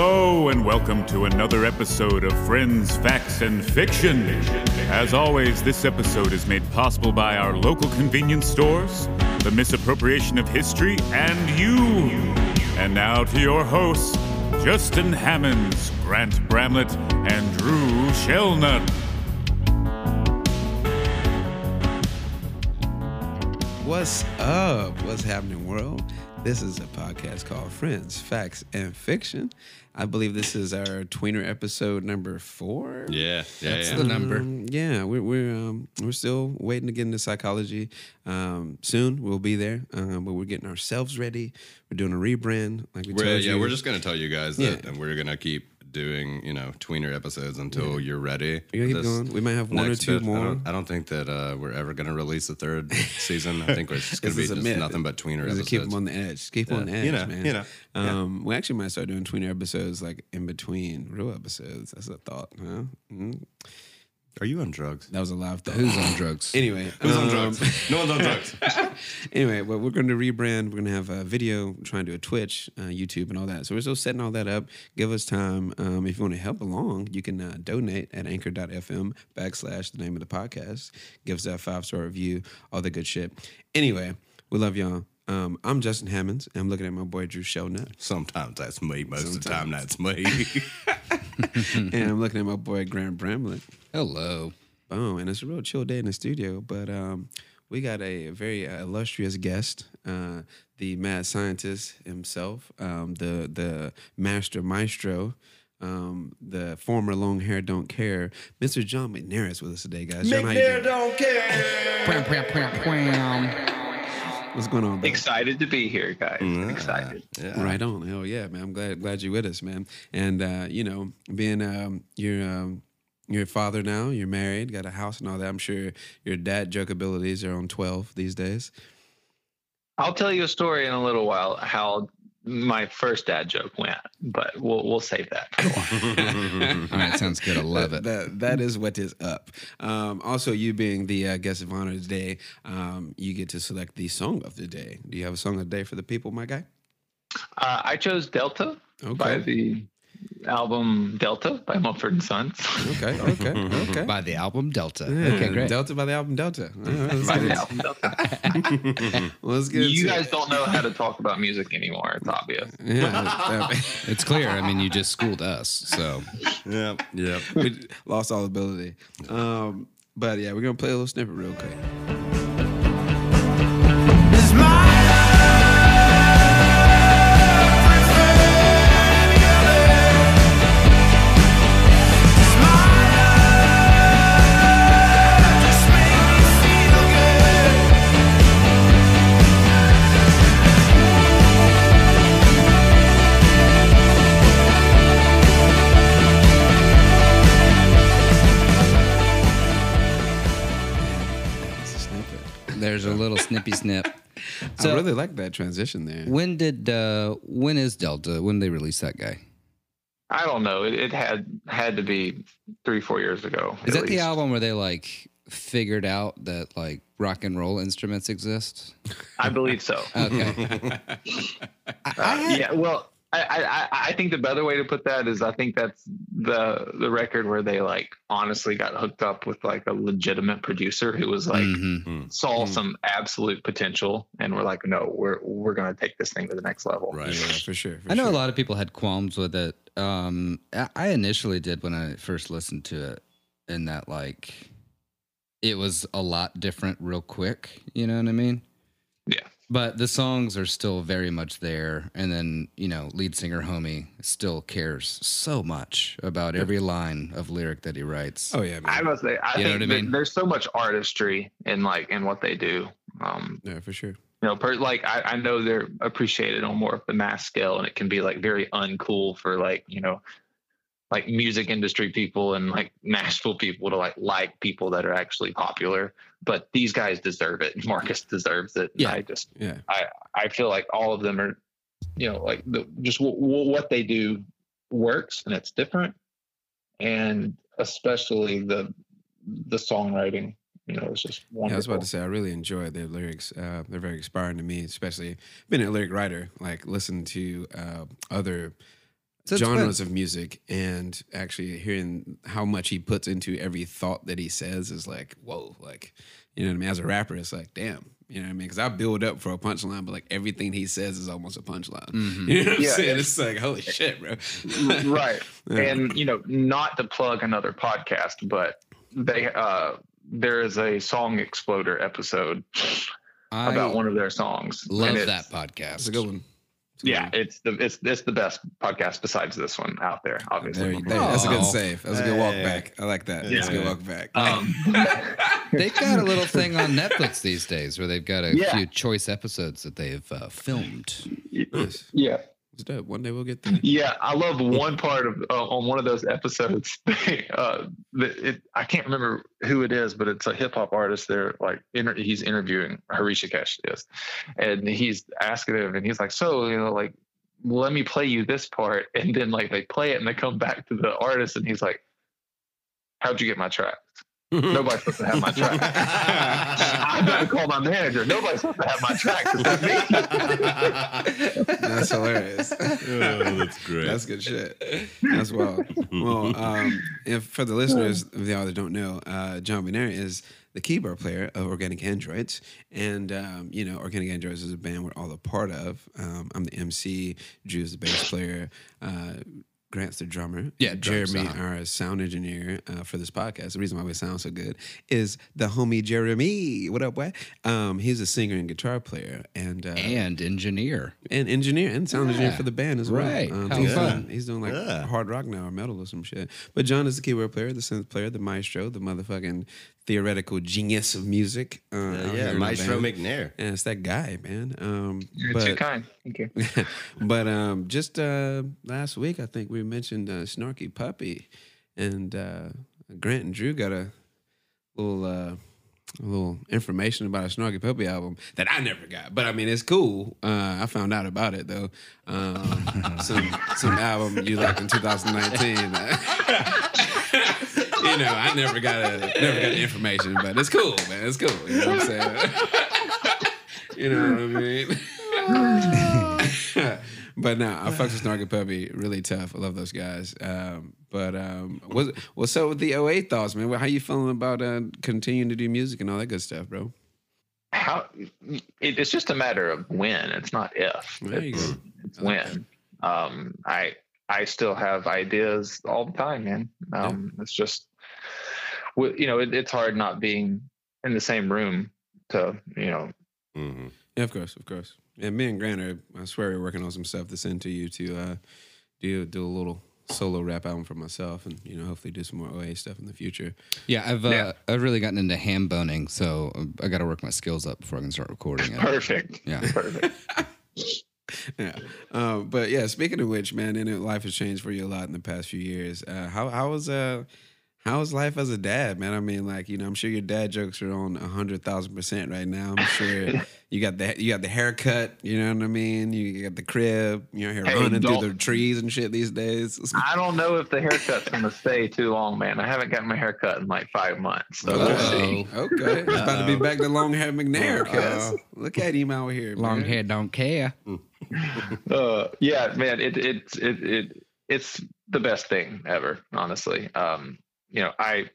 Hello, and welcome to another episode of Friends, Facts, and Fiction. As always, this episode is made possible by our local convenience stores, the misappropriation of history, and you. And now to your hosts, Justin Hammonds, Grant Bramlett, and Drew Shellnut. What's up? What's happening, world? This is a podcast called Friends, Facts, and Fiction. I believe this is our tweener episode number four. Yeah, yeah, That's yeah. the number. Um, yeah, we're we're um, we're still waiting to get into psychology. Um, soon we'll be there, um, but we're getting ourselves ready. We're doing a rebrand, like we We're, told yeah, you. we're just gonna tell you guys that Yeah. and we're gonna keep doing, you know, tweener episodes until you're ready. We're keep going. We might have one or next two bit. more. I don't, I don't think that uh, we're ever gonna release a third season. I think it's just gonna This be is a just myth. nothing but tweener Just episodes. keep them on the edge. Keep 'em on the edge, You know, man. you know, yeah. Um, we actually might start doing tweener episodes like in between real episodes. That's a thought, huh? Mm. Are you on drugs? That was a laugh. thought. Who's on drugs? Anyway, Who's on um, drugs? No one's on drugs. anyway, well, we're going to rebrand. We're going to have a video, trying to do a Twitch, uh, YouTube, and all that. So we're still setting all that up. Give us time. Um, if you want to help along, you can uh, donate at anchor.fm backslash the name of the podcast. Give us that five star review, all the good shit. Anyway, we love y'all. Um, I'm Justin Hammonds. And I'm looking at my boy Drew Shelnut. Sometimes that's me. Most of the time, that's me. and I'm looking at my boy Grant Bramlett. Hello. Boom. And it's a real chill day in the studio, but um, we got a very uh, illustrious guest, uh, the mad scientist himself, um, the the master maestro, um, the former long hair don't care, Mr. John McNair is with us today, guys. John, how you doing? Pram, pram, pram, pram. What's going on? brother? Excited to be here, guys. Excited. yeah. Right on. Hell yeah, man. I'm glad glad you're with us, man. And uh, you know, being um, you're um, you're father now, you're married, got a house and all that. I'm sure your dad joke abilities are on twelve these days. I'll tell you a story in a little while how my first dad joke went, but we'll we'll save that for a while. All right, sounds good. I love it. That that is what is up. Um, also, you being the uh, guest of honor today, um, you get to select the song of the day. Do you have a song of the day for the people, my guy? uh, I chose Delta by Okay. the album Delta by Mumford and Sons. Okay, okay, okay. By the album Delta. Yeah, Okay, great. Delta by the album Delta. All right, let's, by get the it. album Delta. let's get You guys it. don't know how to talk about music anymore. It's obvious. Yeah, It's clear. I mean, you just schooled us. So Yep, yep. we lost all ability. Um, but yeah, we're gonna play a little snippet real quick. There's a little snippy snip. So I really like that transition there. when did uh when is Delta? When did they release that guy? I don't know. It, it had had to be three, four years ago. Is at that the album where they like figured out that like rock and roll instruments exist? I believe so. Okay. Uh, yeah, well, I, I I- I think the better way to put that is I think that's the the record where they like honestly got hooked up with like a legitimate producer who was like Mhm. saw Mm. some absolute potential and we're like, no, we're we're gonna take this thing to the next level. Right. Yeah, for sure. for I know sure. a lot of people had qualms with it. Um, I I initially did when I first listened to it, in that like it was a lot different real quick. You know what I mean? Yeah. But the songs are still very much there, and then you know, lead singer Homie still cares so much about every line of lyric that he writes. Oh yeah, man. I must say, I You know think what I mean? there's so much artistry in like in what they do. Um, yeah, for sure. you know, per, like I, I know they're appreciated on more of the mass scale, and it can be like very uncool for like you know, like music industry people and like Nashville people to like like people that are actually popular. But these guys deserve it. Marcus deserves it. Yeah. I just Yeah. I I feel like all of them are, you know, like the, just w- w- what they do works and it's different, and especially the the songwriting. You know, it's just wonderful. Yeah, I was about to say I really enjoy their lyrics. Uh, they're very inspiring to me, especially being a lyric writer. Like listen to uh, other So it's genres been- of music, and actually hearing how much he puts into every thought that he says is like, whoa, like you know what I mean. As a rapper, it's like, damn. You know what I mean? Because I build up for a punchline, but like everything he says is almost a punchline. Mm-hmm. You know what I'm Yeah. saying? It's like, holy shit, bro. right Yeah. and you know not to plug another podcast but they uh there is a song exploder episode I about one of their songs love that podcast. That's a good one. It's a good yeah it's the it's it's the best podcast besides this one out there There, obviously you- there, that's a good save. That's a good walk back. I like that. That's a good walk back. um They've got a little thing on Netflix these days where they've got a Yeah. few choice episodes that they've uh, filmed. yeah It's dope. One day we'll get there. Yeah, I love one part of uh, on one of those episodes. uh, it, I can't remember who it is, but it's a hip hop artist. They're like inter- he's interviewing Hrishikesh is, and he's asking him, and he's like, "So you know, like, let me play you this part," and then like they play it, and they come back to the artist, and he's like, "How'd you get my tracks? Nobody's supposed to have my tracks. I gotta call my manager. Nobody's supposed to have my tracks. Is that me?" That's hilarious. Oh, that's great. That's good shit. That's wild. Well, um, if for the listeners of y'all that don't know, uh, John McNair is the keyboard player of Organic Androids, and um, you know, Organic Androids is a band we're all a part of. Um, I'm the MC, Drew's the bass player. Uh, Grant's the drummer. Yeah, Jeremy, our sound engineer uh, for this podcast. The reason why we sound so good is the homie Jeremy. What up, boy? Um, he's a singer and guitar player, and uh, And engineer. and engineer and sound engineer for the band as well. Right. Um, How he's, fun. Doing, he's doing like Yeah. hard rock now or metal or some shit. But John is the keyboard player, the synth player, the maestro, the motherfucking theoretical genius of music. Uh, Uh, yeah, Maestro. McNair. Yeah, it's that guy, man. Um, You're but, too kind. Thank you. but um, just uh, last week, I think we mentioned uh, Snarky Puppy, and uh, Grant and Drew got a little. Uh, a little information about a Snarky Puppy album that I never got, but I mean it's cool. Uh, I found out about it though. Um, some some album you liked in 2019. you know, I never got a never got the information, but it's cool, man. It's cool. You know what I'm saying? you know what I mean? But no, I fucks with Snarky Puppy. Really tough. I love those guys. Um, but um, what's what's up with the OA thoughts, man? How you feeling about uh, continuing to do music and all that good stuff, bro? how it, it's just a matter of when it's not if There you it's, go. it's I like when um i i still have ideas all the time man um it's just you know it, it's hard not being in the same room to you know hmm Yeah, of course, of course. Yeah, me and Grant are. I swear we're working on some stuff to send to you to uh, do do a little solo rap album for myself, and you know, hopefully do some more OA stuff in the future. Yeah, I've uh, Yeah. I've really gotten into ham boning, so uh, I got to work my skills up before I can start recording it. perfect Yeah. perfect Yeah, um, but yeah. Speaking of which, man, and life has changed for you a lot in the past few years. Uh, how how was uh how is life as a dad, man? I mean, like you know, I'm sure your dad jokes are on a hundred thousand percent right now. I'm sure you got the you got the haircut. You know what I mean? You got the crib. You're here Hey, running through don't- the trees and shit these days. i don't know if the haircut's gonna stay too long man i haven't gotten my haircut in like five months so we'll see Uh-oh. Okay, it's about to be back to long hair McNair. Uh-oh. cuz. Look at him out here. Long man. hair don't care. uh yeah man it it's it, it it's the best thing ever honestly um you know i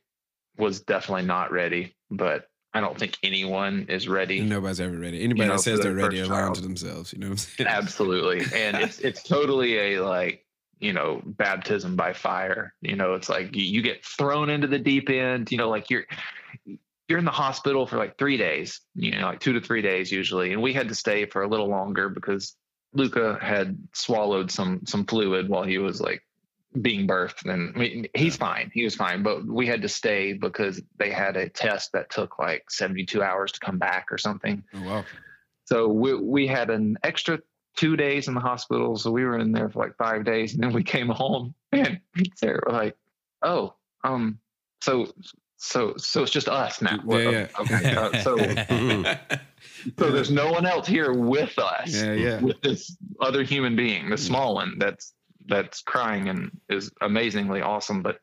was definitely not ready but i don't think anyone is ready Nobody's ever ready. Anybody know, that says they're ready are lying to themselves. You know what I'm saying? absolutely and it's it's totally a like you know baptism by fire you know it's like you, you get thrown into the deep end you know like you're you're in the hospital for like three days you know like two to three days usually and we had to stay for a little longer because luca had swallowed some some fluid while he was like being birthed and I mean, he's fine he was fine but we had to stay because they had a test that took like 72 hours to come back or something Oh wow. so we we had an extra two days in the hospital, so we were in there for like five days, and then we came home and Sarah were like, "Oh, um, so so so it's just us now." Yeah, yeah. Okay. Uh, so so there's no one else here with us, Yeah, yeah. with this other human being, the small one that's that's crying and is amazingly awesome, but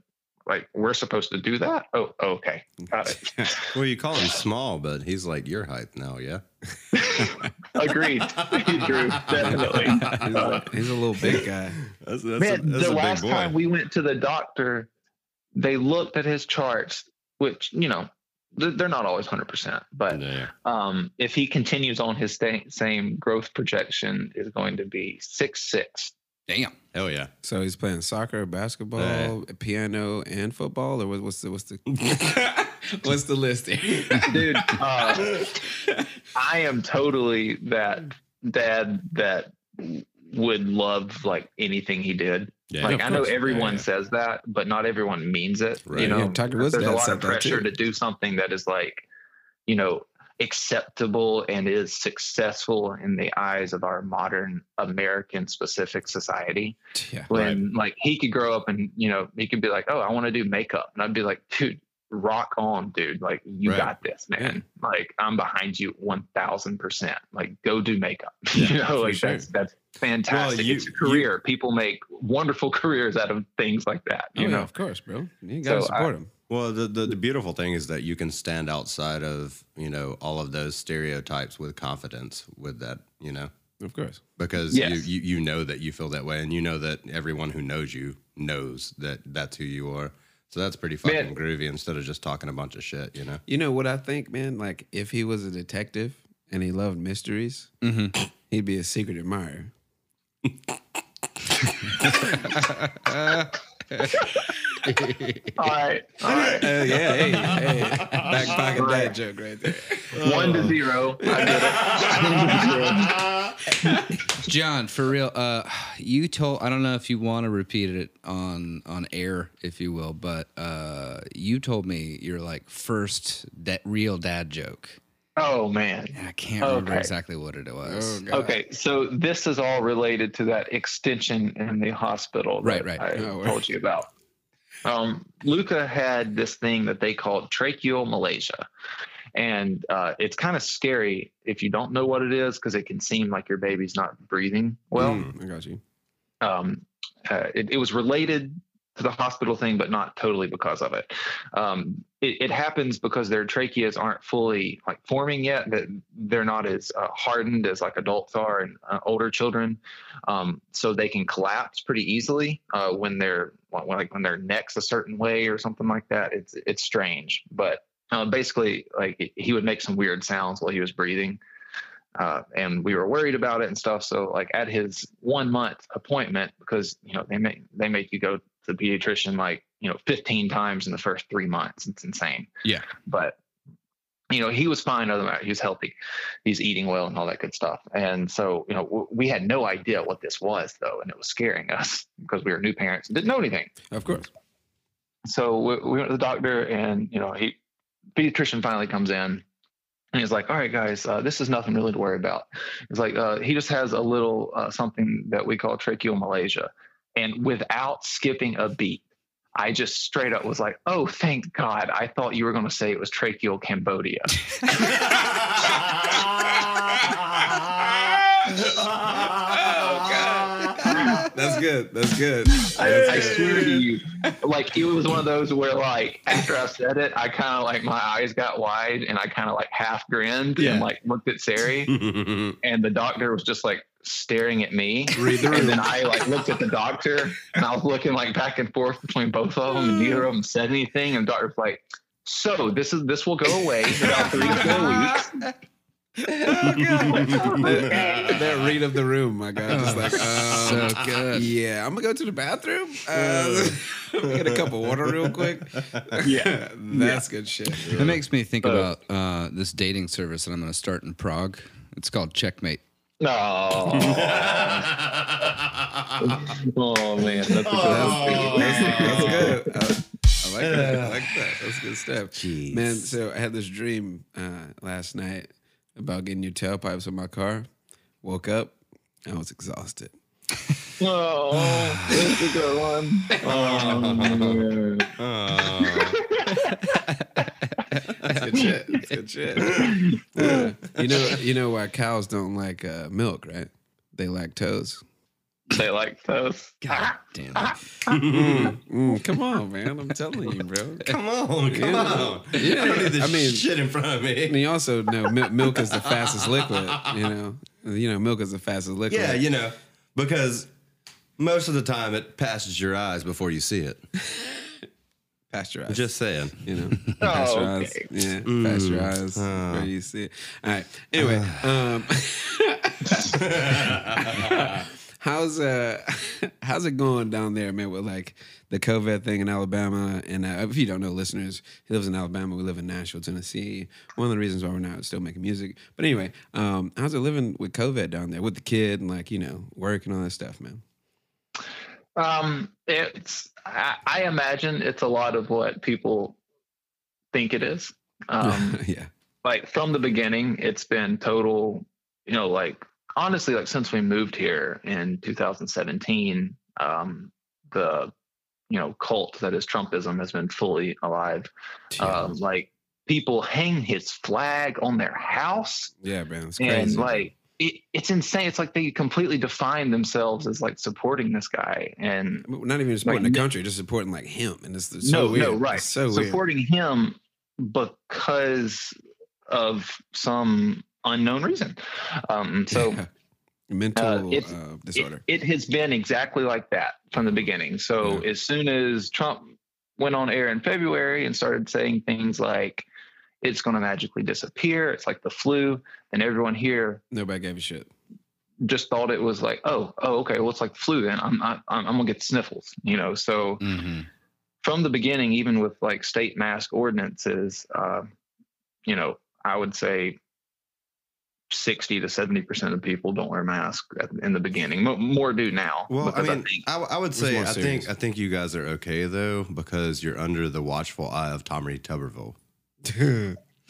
like we're supposed to do that. Oh, okay, got it. Well, you call him small, but he's like your height now, yeah. Agreed, Drew. Definitely. He's, Uh, a, he's a little big guy. That's, that's Man, the last time we went to the doctor, they looked at his charts, which you know they're not always hundred percent, but Yeah. um, if he continues on his sta- same growth projection, is going to be six six. Damn. Hell yeah. So he's playing soccer, basketball, piano, and football, or what, what's the what's the what's the list here? dude. Uh, I am totally that dad that would love like anything he did. Yeah. like I know everyone Yeah, yeah. says that, but not everyone means it. Right. You know, Yeah, Tiger Woods' there's a lot of pressure to do something that is like, you know, acceptable and is successful in the eyes of our modern American specific society. yeah. When like he could grow up and you know he could be like, oh, I want to do makeup, and I'd be like, dude. Rock on, dude. Like, you Right. got this, man. Like, I'm behind you 1000%. Like, go do makeup. Yeah, you know, like sure. that's that's fantastic. you- it's a you- career. People make wonderful careers out of things like that. Oh, You yeah, know, of course, bro. You gotta So, support him. Well, the, the the beautiful thing is that you can stand outside of you know all of those stereotypes with confidence with that you know Of course. because Yes. you, you you know that you feel that way and you know that everyone who knows you knows that that's who you are. So that's pretty fucking Man. groovy instead of just talking a bunch of shit, you know. You know what I think, man? Like if he was a detective and he loved mysteries, Mm-hmm. he'd be a secret admirer. all right, all right. Uh, yeah, hey, hey, back pocket dad joke right there. One to zero. I get it. John, for real, uh, you told I don't know if you want to repeat it on on air, if you will, but uh, you told me your like first that real dad joke, oh man. and I can't remember exactly what it was. Oh, Okay, so this is all related to that extension in the hospital Right, that right. I Oh, told you about. Um, Luca had this thing that they called tracheal Malaysia. And uh, it's kind of scary if you don't know what it is because it can seem like your baby's not breathing well. Mm, I got you. um, uh, it, it was related to the hospital thing, but not totally because of it. Um, it. It happens because their tracheas aren't fully like forming yet. That they're not as uh, hardened as like adults are and uh, older children, um, so they can collapse pretty easily uh, when they're when, like when their neck's a certain way or something like that. It's it's strange, but uh, basically like he would make some weird sounds while he was breathing uh, and we were worried about it and stuff. So like at his one month appointment, because you know they make they make you go the pediatrician like you know 15 times in the first three months. It's insane. Yeah. But you know he was fine other than that. He was healthy. He's eating well and all that good stuff. And so you know w- we had no idea what this was though, and it was scaring us because we were new parents and didn't know anything Of course. so we, we went to the doctor and you know he pediatrician finally comes in and he's like all right guys uh, this is nothing really to worry about it's like uh, he just has a little uh, something that we call tracheal malaysia and without skipping a beat i just straight up was like oh thank god i thought you were going to say it was tracheal cambodia That's good. That's good. I swear to you, like it was one of those where, like, after I said it, I kind of like my eyes got wide and I kind of like half grinned Yeah. and like looked at Sari, and the doctor was just like staring at me. Read the And then I like looked at the doctor and I was looking like back and forth between both of them, and neither of them said anything. And the doctor's like, "So this is this will go away in about three to four weeks." that, that read of the room, my God. Just like, so um, good. Yeah, I'm gonna go to the bathroom. Uh, get a cup of water real quick. Yeah. that's good shit. That makes me think Uh, about uh, this dating service that I'm going to start in Prague. It's called Checkmate. No. oh man, that's a good That's, that's good. I, I like that. I like that. That's good stuff. Man, so I had this dream uh, last night about getting your tailpipes in my car. Woke up, I was exhausted. Oh, that's a good one. Oh, man. That's good shit. That's good shit. Uh, you know, you know why cows don't like uh, milk, right? They lactose. they like those. God damn it. Mm, mm, come on, man. I'm telling you, bro. Come on, come Yeah. on. Yeah. You don't need this I mean- shit in front of me. And you also know mil- milk is the fastest liquid. You know, you know, milk is the fastest liquid. Yeah, you know, because most of the time it passes your eyes before you see it. Pasteurized. Just saying. you know, Oh, pasteurized. okay. Yeah, Mm. pasteurized. Uh. where you see it. All right. Anyway, um, how's uh, how's it going down there, man? With like the COVID thing in Alabama, and uh, if you don't know, listeners, he lives in Alabama. We live in Nashville, Tennessee. One of the reasons why we're not still making music. But anyway, um, how's it living with COVID down there with the kid and like you know work and all that stuff, man? Um, it's I, I imagine it's a lot of what people think it is. Um, yeah. like from the beginning, it's been total, you know, like honestly, like since we moved here in 2017, um, the you know cult that is Trumpism has been fully alive. Um, like people hang his flag on their house, yeah, man, it's and crazy. like it, it's insane. It's like they completely define themselves as like supporting this guy, and not even supporting like, the country, just supporting like him, and it's, it's so no, weird. no, right. It's so weird. supporting him because of some unknown reason. Um, so mental uh, uh, disorder. It, it has been exactly like that from the beginning. So Yeah. as soon as Trump went on air in February and started saying things like it's going to magically disappear, it's like the flu, and everyone here Nobody gave a shit. just thought it was like, oh, oh, okay, well it's like flu then. I'm I'm, I'm gonna get sniffles, you know. So hmm from the beginning, even with like state mask ordinances, uh, you know, I would say 60 to 70% of people don't wear masks in the beginning. Mo- more do now. Well, I because mean, think- I, I would say I serious. think I think you guys are okay though because you're under the watchful eye of Tommy Tuberville.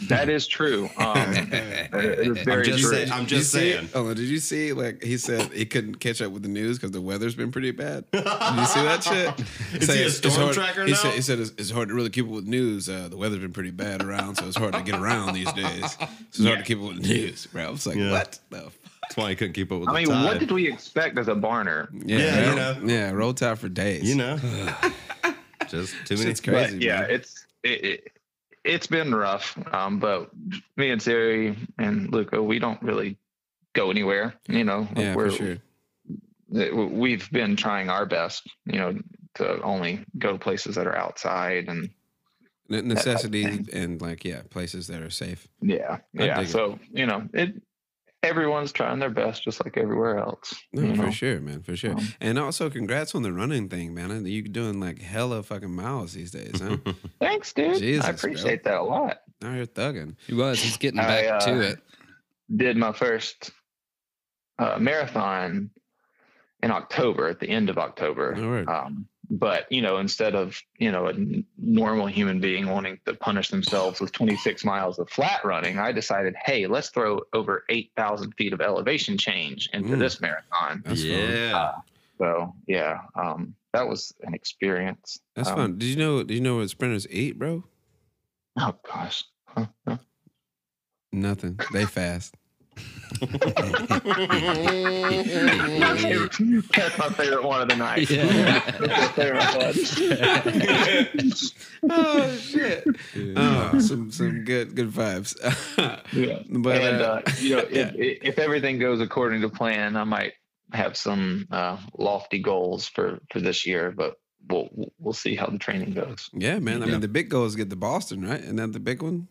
That is true. Um, it is I'm just true. saying. I'm just saying. it? Oh, did you see? Like he said, he couldn't catch up with the news because the weather's been pretty bad. Did you see that shit? Is Say he a it's- it's storm hard- tracker he now? Said, he said it's, it's hard to really keep up with news. Uh, the weather's been pretty bad around, so it's hard to get around these days. So it's hard to keep up with the news, bro. I was like, Yeah. what the? F-? That's why he couldn't keep up with I the mean, tide. what did we expect as a Barner? Yeah, Yeah, you bro. know. yeah, roll tide for days. you know, just too many. Shit's crazy. but yeah, man. it's it, it, it's been rough. Um, but me and Siri and Luca, we don't really go anywhere. You know, yeah, we're, for sure. we've been trying our best, you know, to only go to places that are outside and Ne- necessity and like yeah, places that are safe. yeah, I yeah. dig it. So you know, it everyone's trying their best, just like everywhere else. No, for know? sure, man, for sure. Um, and also, congrats on the running thing, man. You're doing like hella fucking miles these days, huh? Thanks, dude. Jesus, I bro. appreciate that a lot. now you're thugging. He was. He's getting I, back to uh, it. Did my first uh, marathon in October, at the end of October. All right. Um, but you know, instead of you know a normal human being wanting to punish themselves with 26 miles of flat running, I decided, hey, let's throw over 8,000 feet of elevation change into Mm. this marathon. That's fun. yeah. So yeah, um, that was an experience. That's Um, fun. Did you know? Did you know what sprinters eat, bro? Oh gosh. Huh, huh. Nothing. They fast. That's my favorite one of the night. That's my oh shit! Oh, some some good good vibes. Yeah. But and uh, uh, you know, yeah. if, if everything goes according to plan, I might have some uh, lofty goals for for this year, but we'll we'll see how the training goes. yeah, man. I Yeah. mean, the big goal is get to Boston, right? Isn't that the big one?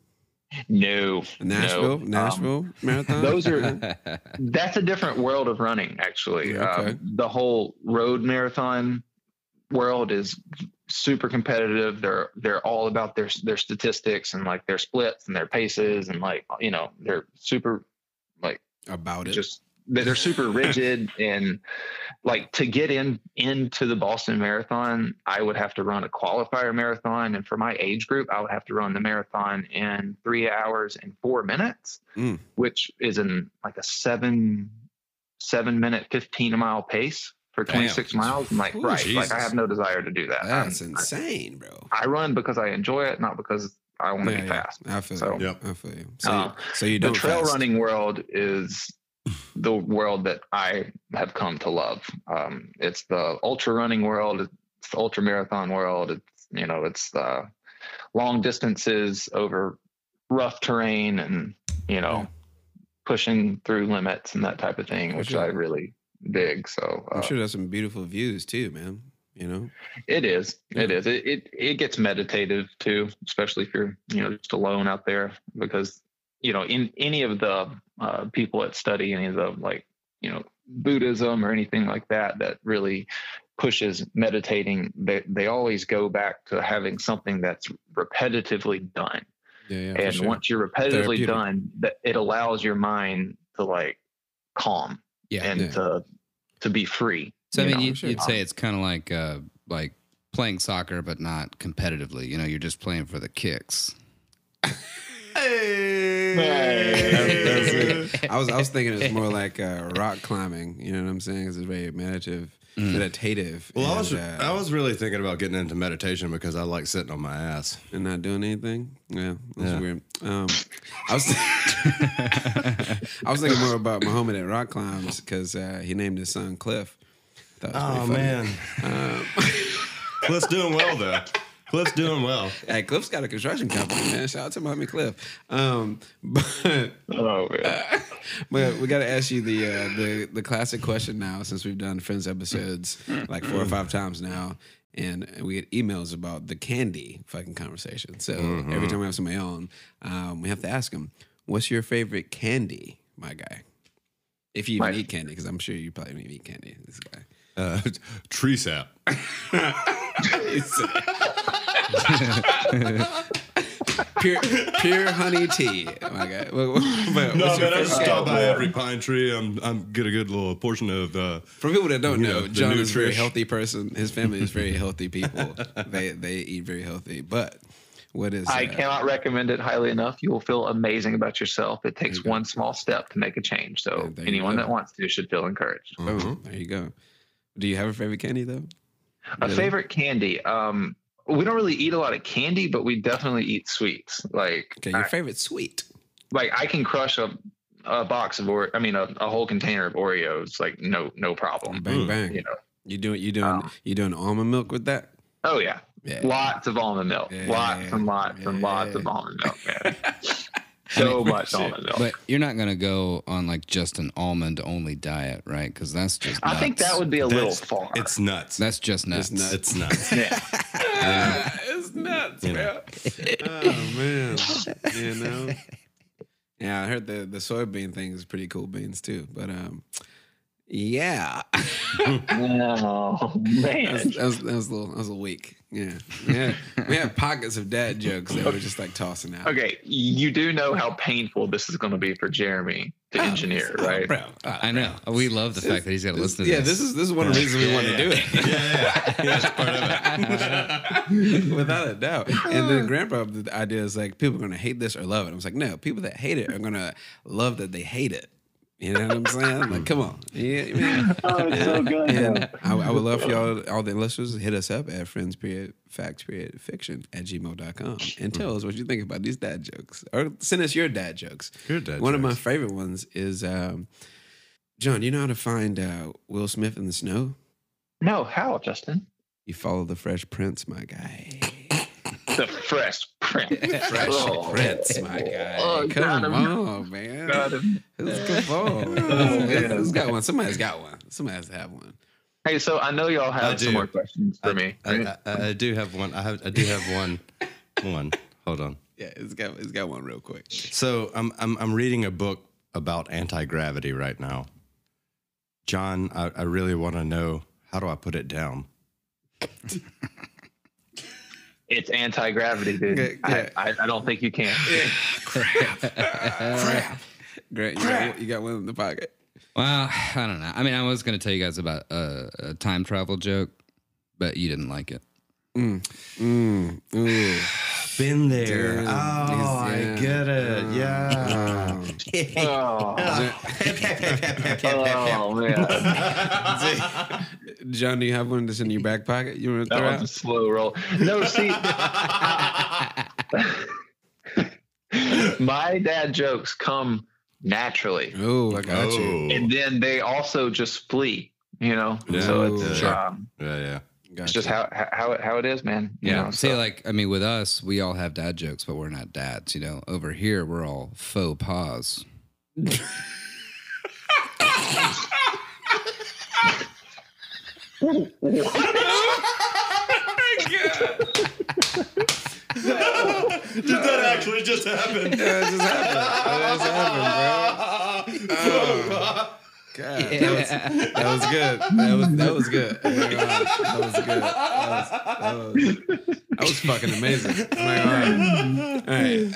No, Nashville, no. Um, Nashville marathon. those are that's a different world of running. Actually, Yeah, okay. um, the whole road marathon world is super competitive. They're they're all about their their statistics and like their splits and their paces and like you know they're super like about it. just they're they're super rigid and like to get in into the Boston Marathon, I would have to run a qualifier marathon, and for my age group, I would have to run the marathon in three hours and four minutes, Mm. which is in like a seven seven minute fifteen mile pace for Damn. twenty six miles. I'm like, Ooh, right, Jesus. like I have no desire to do that. I'm- That's insane, bro. I, run because I enjoy it, not because I want to Yeah, be yeah. fast. I feel So- you. Yep. I feel you. So, Uh, you, so you the don't trail fast. running world is the world that I have come to love. Um, it's the ultra running world. It's the ultra marathon world. It's you know it's the long distances over rough terrain and you know Yeah. pushing through limits and that type of thing, which sure. I really dig. So I'm uh, sure there's some beautiful views too, man. You know, It is. It Yeah. is. It, it it gets meditative too, especially if you're you know just alone out there because you know in any of the uh, people that study any of the like you know Buddhism or anything like that that really pushes meditating they they always go back to having something that's repetitively done yeah, yeah. and sure. once you're repetitively done that it allows your mind to like calm Yeah. and Yeah. to to be free So I mean, you'd, you'd say it's kind of like uh, like playing soccer, but not competitively. You know, you're just playing for the kicks. That's it. I was I was thinking it's more like uh, rock climbing. You know what I'm saying? It's very meditative, meditative. Well, I was uh, I was really thinking about getting into meditation because I like sitting on my ass. and not doing anything. Yeah, that's Yeah. weird. Um, I was I was thinking more about Muhammad at rock climbs because uh, he named his son Cliff. Oh it was pretty funny. man, Cliff's doing well though. Cliff's doing well. Hey, Cliff's got a construction company, man. Shout out to Miami Cliff. Um, but oh man. but we got to ask you the uh, the the classic question now, since we've done Friends episodes like four or five times now, and we get emails about the candy fucking conversation. So every time we have somebody on, um, we have to ask them, "What's your favorite candy, my guy?" If you even My- eat candy, because I'm sure you probably don't even eat candy. This guy. Uh, tree sap. pure pure honey tea, Oh my guy. What- what- but No, man, I just stop by every pine tree. I'm I'm get a good little portion of. Uh, For people that don't You know, know, John is a very healthy person. His family is very healthy people. they they eat very healthy. But what is I uh, cannot recommend it highly enough. You will feel amazing about yourself. It takes one small step to make a change. So Yeah, there you anyone that wants to should feel encouraged. Boom. There you go. Do you have a favorite candy though? A Really? favorite candy. Um, we don't really eat a lot of candy, but we definitely eat sweets. Like, Okay, your I, favorite sweet. like I can crush a, a box of Oreo. I mean, a, a whole container of Oreos. Like, no, no problem. Bang bang. You know. You doing you doing Oh. you doing almond milk with that? Oh yeah, Yeah. lots of almond milk. Yeah, lots and lots and lots of almond milk. Man. so much almond milk. But you're not gonna go on like just an almond only diet, right? Because that's just. I think that would be a little that's- far. It's nuts. That's just nuts. It's nuts. it's nuts. yeah. it's nuts, You bro. oh man, you know. Yeah, I heard the the soybean thing is pretty cool beans too. But um, yeah, Oh that man. was, that was, that was a little that was a little weak. Yeah, yeah. We have pockets of dad jokes that we're just like tossing out. Okay, you do know how painful this is going to be for Jeremy to oh, engineer, Oh, right? bro. Oh, I know. We love the fact that he's got to listen to yeah, this. this is this is one of the reasons we want to do it. yeah, yeah, yeah. That's part of it. Without a doubt. And then grandpa, the idea is like people are gonna hate this or love it. I was like, no, people that hate it are gonna love that they hate it. You know what I'm saying? Like, come on. Yeah, man. Oh, it's so good. And I, I would love for y'all, all the listeners, hit us up at friends period facts period fiction at gmail.com and tell us what you think about these dad jokes. Or send us your dad jokes. Your dad One of my favorite ones is um, John, you know how to find uh, Will Smith in the snow? No, how, Justin? You follow the Fresh Prince, my guy. The Fresh Prince. Fresh Oh. Prince, my oh, guy. Oh, Come on, man. Got him. Who's, come on. Oh, man. Who's got one? Somebody's got one. Somebody has to have one. Hey, so I know y'all have some more questions for me. I, right? I, I do have one. I have. I do have one. One. Hold on. Yeah, it's got it's got one real quick. So I'm I'm I'm reading a book about anti gravity right now. John, I, I really want to know how do I put it down? it's anti gravity, dude. Okay, I, yeah. I, I don't think you can. Crap. Crap. Great. You got, you got one in the pocket. well, I don't know. I mean, I was going to tell you guys about a, a time travel joke, but you didn't like it. Mm. Ooh. Been there. there. Dude, Oh, yeah. I get it. Yeah. Oh, oh man, John, do you have one that's in your back pocket? You want to that throw was a out? slow roll. No, see, my dad jokes come naturally. Oh, I got you. Oh. And then they also just flee, you know? Yeah. so it's, Sure. um, Yeah, yeah. Got it's just how, how, how it is, man. You Yeah. know, See, so- like, I mean, with us, we all have dad jokes, but we're not dads. You know, over here, we're all faux pas. Did that actually just happen? Yeah, it just happened. It just happened, bro. Oh, God, that, was, that was good. That was that was good. Oh That was good. That was, that was, that was fucking amazing. Like, all right, all right.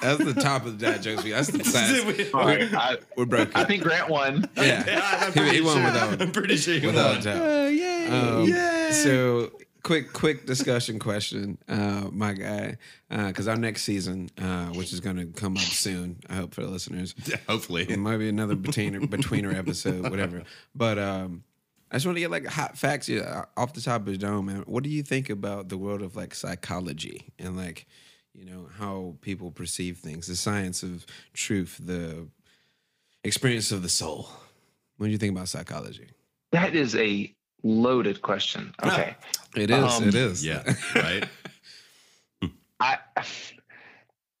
That's the top of the dad jokes. That's the class. all right, I, We're broke. I think Grant won. Yeah, I'm he, he won sure. without I'm pretty sure you without won. a doubt. Oh, yay. Um, So quick, quick discussion question, uh, my guy, because our next season, uh, which is going to come up soon, I hope for the listeners, Yeah, Hopefully. it might be another betweener, betweener episode, whatever. But um, I just want to get like hot facts off the top of the dome, man. What do you think about the world of like psychology and like, you know, how people perceive things, the science of truth, the experience of the soul? What do you think about psychology? That is a loaded question. Okay. It is. Um, it is. Yeah, right? I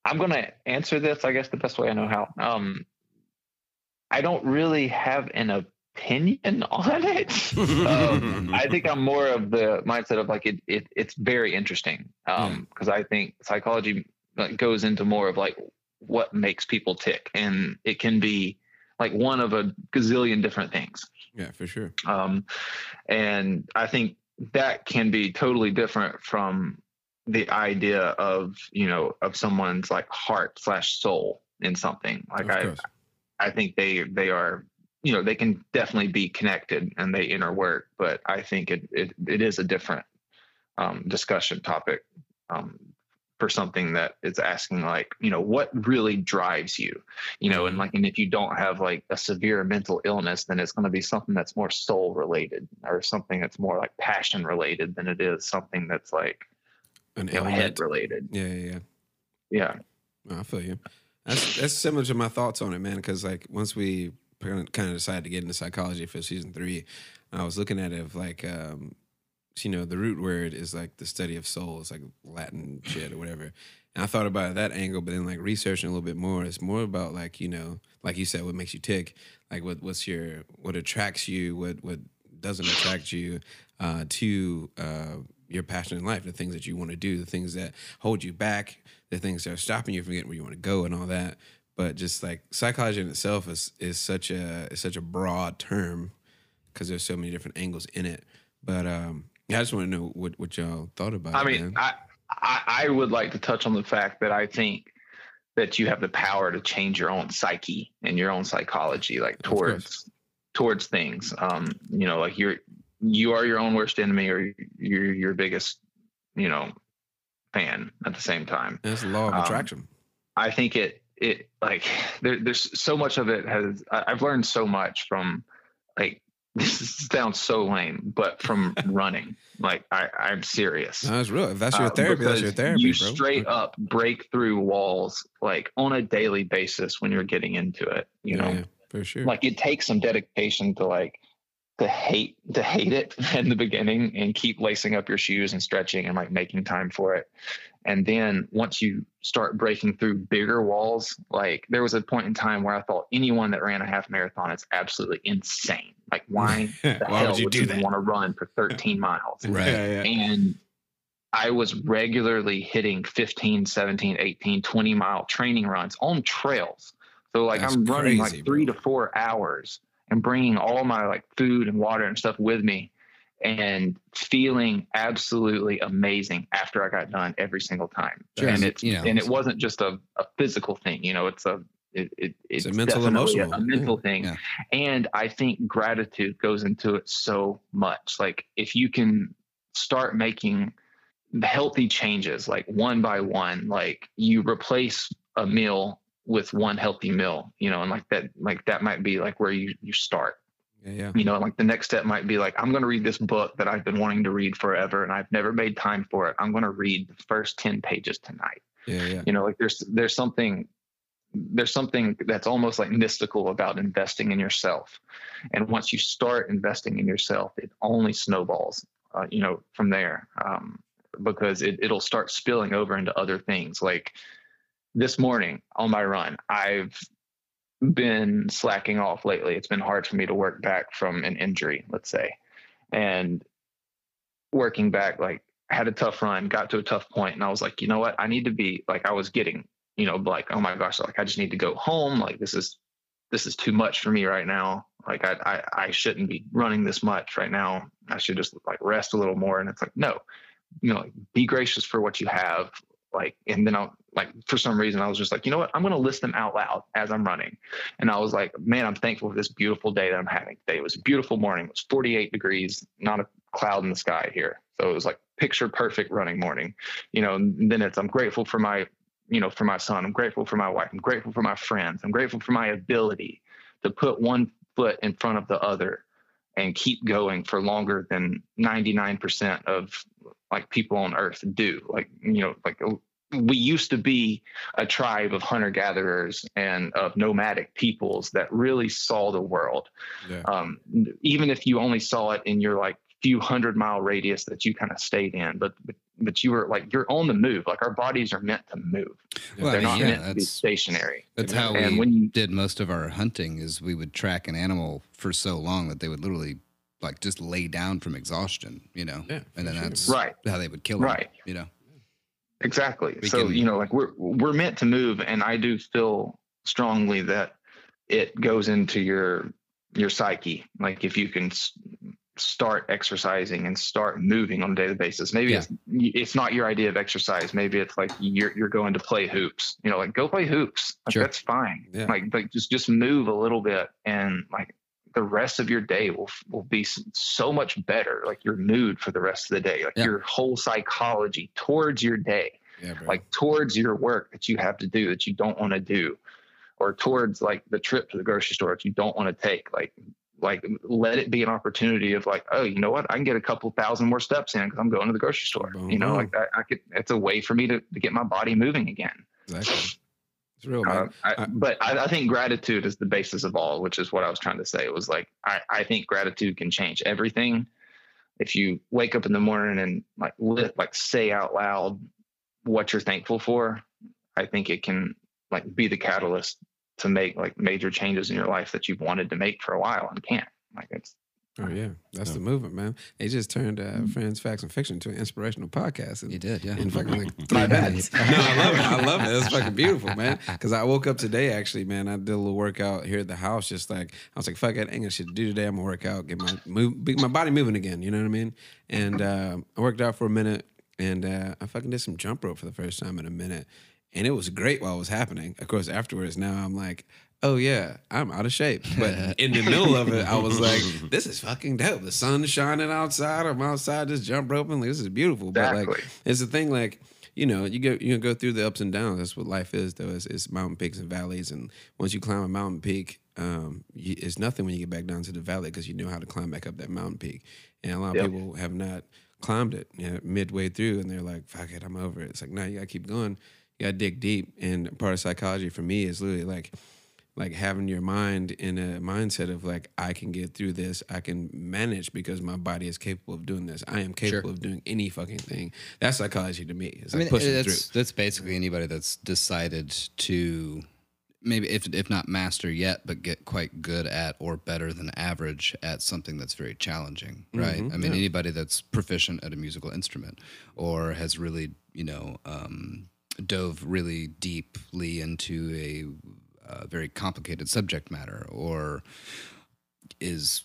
I'm gonna answer this, I guess, the best way I know how. Um, I don't really have an opinion on it. um, I think I'm more of the mindset of like it. it it's very interesting um, because I think psychology like, goes into more of like what makes people tick, and it can be like one of a gazillion different things. Yeah, for sure. Um, and I think that can be totally different from the idea of you know of someone's like heart slash soul in something. Like I. I think they they are you know they can definitely be connected and they interwork, but I think it it, it is a different um, discussion topic um, for something that is asking like you know what really drives you you know and like and if you don't have like a severe mental illness then it's going to be something that's more soul related or something that's more like passion related than it is something that's like An you know head related Yeah, yeah, yeah. yeah I feel you. That's that's similar to my thoughts on it, man. Because like once we kind of decided to get into psychology for season three, I was looking at it of like, um, you know, the root word is like the study of souls, like Latin shit or whatever. And I thought about that angle, but then like researching a little bit more, it's more about like you know, like you said, what makes you tick, like what what's your what attracts you, what what doesn't attract you uh, to uh, your passion in life, the things that you want to do, the things that hold you back, the things that are stopping you from getting where you want to go, and all that. But just like psychology in itself is is such a is such a broad term because there's so many different angles in it. But um, yeah, I just want to know what what y'all thought about I it. mean. I, I I would like to touch on the fact that I think that you have the power to change your own psyche and your own psychology, like towards towards things. Um, you know, like you're you are your own worst enemy or you're your biggest, you know, fan at the same time. that's the law of um, attraction. I think it it like there, there's so much of it has I've learned so much from like this sounds so lame, but from running. Like I, I'm serious. No, that's real. If that's your Uh, therapy, that's your therapy, You bro. straight up break through walls like on a daily basis when you're getting into it. You yeah, know, yeah, for sure. like it takes some dedication to like to hate to hate it in the beginning and keep lacing up your shoes and stretching and like making time for it. And then once you start breaking through bigger walls, like there was a point in time where I thought anyone that ran a half marathon is absolutely insane. Like why the Why hell would you do that? want to run for 13 miles? Right. Yeah, yeah. and I was regularly hitting 15, 17, 18, 20 mile training runs on trails. So like That's I'm running crazy, like three bro. to four hours and bringing all my like food and water and stuff with me and feeling absolutely amazing after I got done every single time. Sure. And it's You know, and it wasn't just a, a physical thing, you know, it's a it, it, it's, a mental, a- emotional. a mental thing. Yeah. And I think gratitude goes into it so much. Like if you can start making healthy changes, like one by one, like you replace a meal with one healthy meal, you know, and like that, like that might be like where you you start. Yeah, yeah. You know, like the next step might be like I'm going to read this book that I've been wanting to read forever, and I've never made time for it. I'm going to read the first ten pages tonight Yeah, yeah. you know like there's there's something there's something that's almost like mystical about investing in yourself. And once you start investing in yourself, it only snowballs, uh, you know, from there. Um, because it, it'll start spilling over into other things. Like this morning on my run, I've been slacking off lately. It's been hard for me to work back from an injury, let's say. And working back, like had a tough run, got to a tough point, and I was like, you know what? I need to be like I was getting, you know, like, oh my gosh, like I just need to go home. Like this is this is too much for me right now. Like I I, I shouldn't be running this much right now. I should just like rest a little more. And it's like, no, you know, like, be gracious for what you have. Like, and then I'll like for some reason I was just like, you know what, I'm gonna list them out loud as I'm running. And I was like, man, I'm thankful for this beautiful day that I'm having today. It was a beautiful morning. It was 48 degrees, not a cloud in the sky here. So it was like picture perfect running morning. You know, and then it's I'm grateful for my, you know, for my son. I'm grateful for my wife. I'm grateful for my friends. I'm grateful for my ability to put one foot in front of the other and keep going for longer than 99% of like people on earth do like you know like we used to be a tribe of hunter gatherers and of nomadic peoples that really saw the world yeah. um, even if you only saw it in your like few hundred mile radius that you kind of stayed in but, but but you were like you're on the move like our bodies are meant to move well, they're not yeah, meant to be stationary that's how and we when you, did most of our hunting is we would track an animal for so long that they would literally like just lay down from exhaustion, you know. Yeah, and then sure. that's right. how they would kill them, right. you know. Exactly. We so, can, you know, like we're we're meant to move and I do feel strongly that it goes into your your psyche. Like if you can start exercising and start moving on a daily basis. Maybe yeah. it's it's not your idea of exercise. Maybe it's like you're you're going to play hoops. You know, like go play hoops. Like sure. that's fine. Yeah. Like like just just move a little bit and like the rest of your day will will be so much better. Like your mood for the rest of the day, like yeah. your whole psychology towards your day, yeah, like towards your work that you have to do that you don't want to do, or towards like the trip to the grocery store that you don't want to take. Like like let it be an opportunity of like oh you know what i can get a couple thousand more steps in because i'm going to the grocery store boom, you know like I, I, could it's a way for me to, to get my body moving again exactly it's real, man. Uh, I, but I, I, think gratitude is the basis of all, which is what I was trying to say. It was like I, I think gratitude can change everything. If you wake up in the morning and like lit, like say out loud what you're thankful for, I think it can like be the catalyst to make like major changes in your life that you've wanted to make for a while and can't. Like it's Oh yeah, that's yeah. the movement, man. They just turned uh. Friends, Facts, and Fiction to an inspirational podcast. And, he did, yeah. In fucking like three minutes. no, I love it. I love it. It's fucking beautiful, man. Because I woke up today, actually, man. I did a little workout here at the house. Just like I was like, fuck it, I ain't gonna shit to do today. I'm gonna work out, get my move, my body moving again. You know what I mean? And uh, I worked out for a minute, and uh, I fucking did some jump rope for the first time in a minute, and it was great while it was happening. Of course, afterwards, now I'm like, oh yeah, I'm out of shape. But in the middle of it, I was like, this is fucking dope. The sun's shining outside. I'm outside just jump roping. Like, this is beautiful. Exactly. But like, it's the thing like, you know, you go you go through the ups and downs. That's what life is, though. It's, it's mountain peaks and valleys. And once you climb a mountain peak, um, you, it's nothing when you get back down to the valley because you know how to climb back up that mountain peak. And a lot of yep. people have not climbed it you know, midway through, and they're like, "Fuck it, I'm over it." It's like, no, you gotta keep going. You gotta dig deep. And part of psychology for me is literally like like having your mind in a mindset of like I can get through this, I can manage because my body is capable of doing this. I am capable sure. of doing any fucking thing. That's psychology to me. It's I like mean, pushing that's, through. That's basically anybody that's decided to maybe if if not master yet, but get quite good at or better than average at something that's very challenging, right? Mm-hmm, I mean, yeah. anybody that's proficient at a musical instrument or has really, you know, um, dove really deeply into a very complicated subject matter or is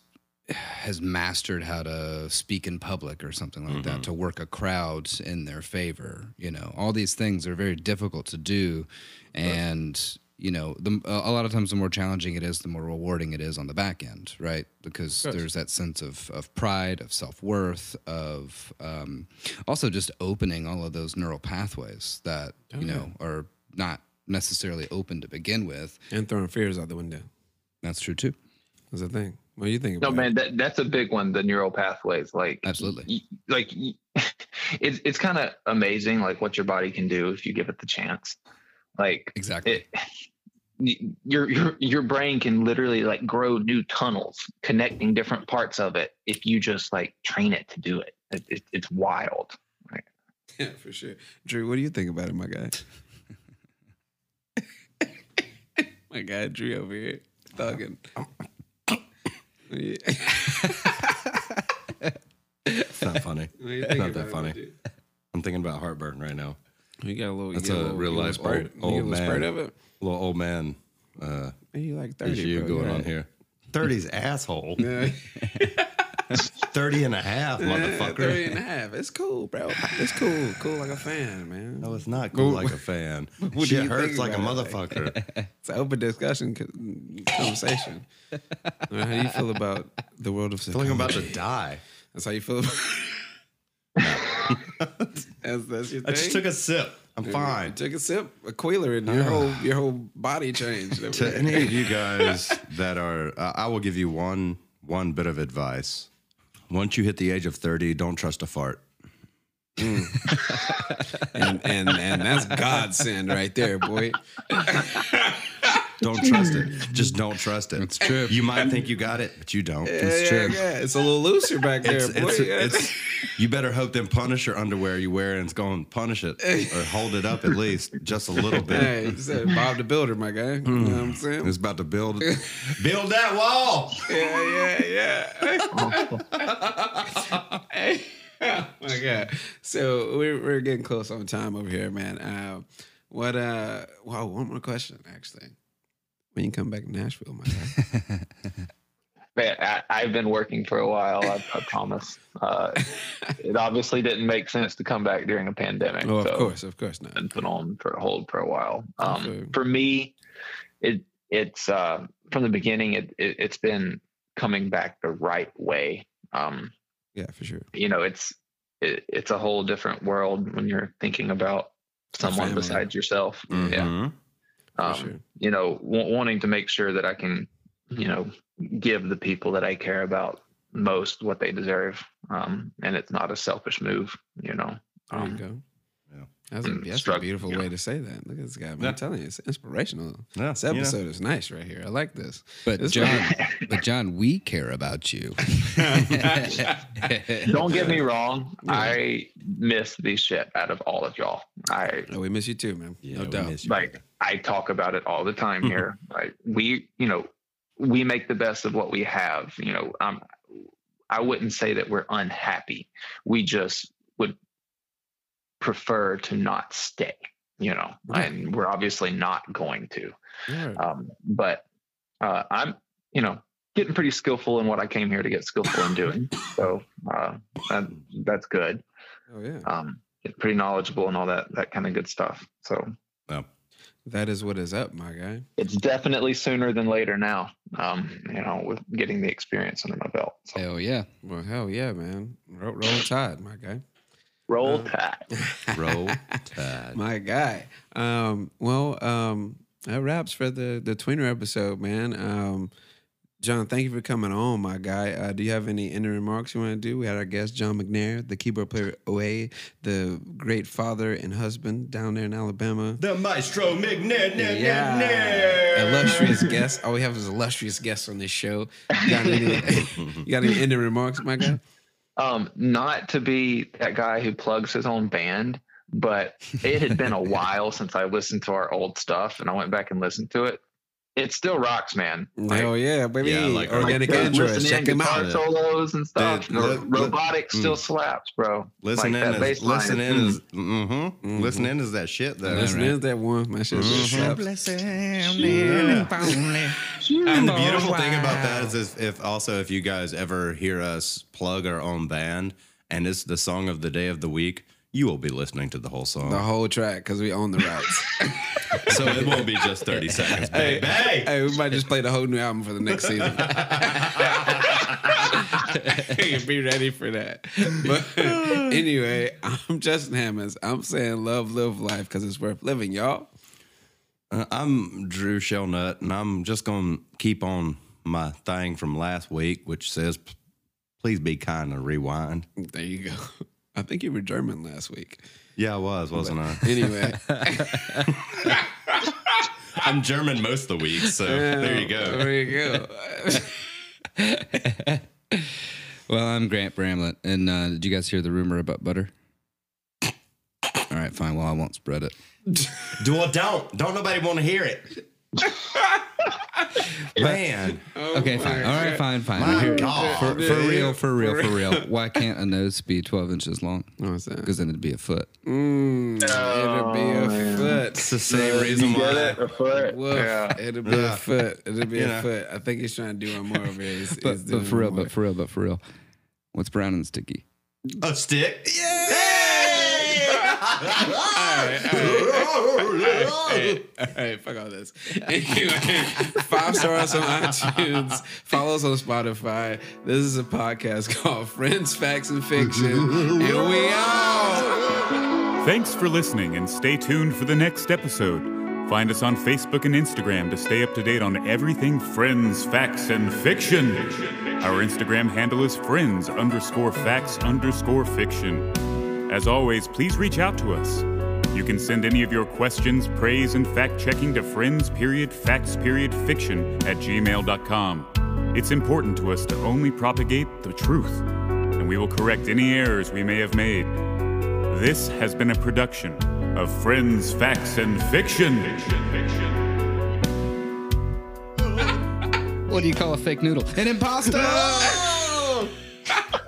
has mastered how to speak in public or something like mm-hmm. that to work a crowd in their favor you know all these things are very difficult to do and you know the, a lot of times the more challenging it is the more rewarding it is on the back end right because there's that sense of, of pride of self-worth of um, also just opening all of those neural pathways that oh, you know yeah. are not necessarily open to begin with. And throwing fears out the window. That's true too. That's the thing. What do you think? No, man, that, that's a big one. The neural pathways, like absolutely, like it's it's kind of amazing, like what your body can do if you give it the chance. Like exactly. It, your your your brain can literally like grow new tunnels connecting different parts of it if you just like train it to do it. it, it it's wild. Right? Yeah, for sure. Drew, what do you think about it, my guy? My guy Drew over here thugging. Yeah. It's not funny. What do you think Not that funny. dude? I'm thinking about heartburn right now. You got a little. That's you got a little, real life little spurt, old- you got a old man. of it. little old man uh, you like thirty issue bro. going You're on here. 30's asshole. Yeah. 30 and a half, motherfucker. 30 and a half. It's cool, bro. It's cool. Cool like a fan, man. No, it's not cool like a fan. what Shit hurts like a it? motherfucker. It's an open discussion conversation. How do you feel about the world of I feel like I'm about to die. That's how you feel about that's, that's? I just took a sip. I'm You fine. took a sip, a quaaler, and your whole your whole body changed. To any of you guys that are, uh, I will give you one one bit of advice. Once you hit the age of 30, don't trust a fart. Mm. and, and and that's godsend right there, boy. Don't trust it. Just don't trust it. It's true. You might think you got it, but you don't. yeah, yeah, yeah. It's a little looser back there, It's, boy. it's, Yeah. it's, you better hope them Punisher underwear you wear and it's going to punish it or hold it up at least just a little bit. hey, you said Bob the Builder, my guy. You know what I'm saying? It's about to build build that wall. Yeah, yeah, yeah. Hey, oh my God. So we're we're getting close on time over here, man. Uh, what? Uh, wow. One more question, actually. When you come back to Nashville, my guy. Man, I, I've been working for a while. I, I promise. Uh, it obviously didn't make sense to come back during a pandemic. oh, of so course, of course not. been put on for a hold for a while. Um, Okay. For me, it it's uh, from the beginning. It, it it's been coming back the right way. Um, Yeah, for sure. you know, it's it, it's a whole different world when you're thinking about someone family. besides yourself. Yeah. Um, sure. You know, w- wanting to make sure that I can, you know, give the people that I care about most what they deserve. Um, and it's not a selfish move. You know. There you Um, go. Yeah. That's a, that's a beautiful yeah. way to say that. Look at this guy. Man. Yeah. I'm telling you, it's inspirational. Yeah, This you know. episode is nice right here. I like this. But This- John, but John, we care about you. Don't get me wrong. I miss the shit out of all of y'all. I Oh, we miss you too, man. Yeah, no doubt. miss you. like I talk about it all the time here. Like we, you know, we make the best of what we have. You know, um, I wouldn't say that we're unhappy. We just would prefer to not stay. You know, and we're obviously not going to. Um, but uh, I'm, you know, getting pretty skillful in what I came here to get skillful in doing. So uh, that, that's good. Oh yeah. Um, pretty knowledgeable and all that that kind of good stuff. So No. That is what is up, my guy. it's definitely sooner than later now. Um, you know, with getting the experience under my belt. So Hell yeah. Well, hell yeah, man. Roll, roll tide, my guy. Roll Uh, tide. Roll Tide. my guy. Um, well, um, that wraps for the the tweener episode, man. Um, John, thank you for coming on, my guy. Uh, do you have any ending remarks you want to do? We had our guest John McNair, the keyboard player away, the great father and husband down there in Alabama. The Maestro McNair. Yeah, illustrious guest. All we have is illustrious guests on this show. You got any, you got any ending remarks, my guy? Um, not to be that guy who plugs his own band, but it had been a while since I listened to our old stuff, and I went back and listened to it. It still rocks, man. Like, Hell yeah, baby! Yeah, like- Organic like, listening check him out. solos and stuff. Dude, li- robotic still mm. slaps, bro. Listen Like, in is listen is- in is mm. mm-hmm. mm-hmm. Listen in is that shit though. Listen right. to that one. My shit just mm-hmm. slaps. And the beautiful thing about that is if, if also if you guys ever hear us plug our own band and it's the song of the day of the week, you will be listening to the whole song. The whole track because we own the rights. so it won't be just 30 seconds, hey, baby. hey, we might just play the whole new album for the next season. Be ready for that. But anyway, I'm Justin Hammonds. I'm saying love, live life because it's worth living, y'all. Uh, I'm Drew Shellnut, and I'm just going to keep on my thing from last week, which says, please be kind and rewind. There you go. I think you were German last week. Yeah, I was, wasn't I? Anyway, I'm German most of the week, so there you go. There you go. Well, I'm Grant Bramlett, and uh, did you guys hear the rumor about butter? All right, fine. Well, I won't spread it. Do or don't. Don't nobody want to hear it. Man, okay, fine. All right, fine, fine. My Here- God. for, for real, for real, for real. Why can't a nose be 12 inches long? Because then it'd be a foot. Mm, it'd be a foot. it's the same reason why. it? A foot? Woof. Yeah. It'd be a foot. It'd be You a foot. I think he's trying to do one more over here. He's, But, he's but for real, more. but for real, but for real. What's brown and sticky? A stick. All right, fuck all this. Anyway, five stars on iTunes. Follow us on Spotify. This is a podcast called Friends, Facts, and Fiction. and we out. Thanks for listening and stay tuned for the next episode. Find us on Facebook and Instagram to stay up to date on everything friends, facts, and fiction. Our Instagram handle is friends underscore facts underscore fiction. As always, please reach out to us. You can send any of your questions, praise, and fact checking to friends period facts period fiction at gmail.com. It's important to us to only propagate the truth, and we will correct any errors we may have made. This has been a production of Friends, Facts, and Fiction. What do you call a fake noodle? An imposter!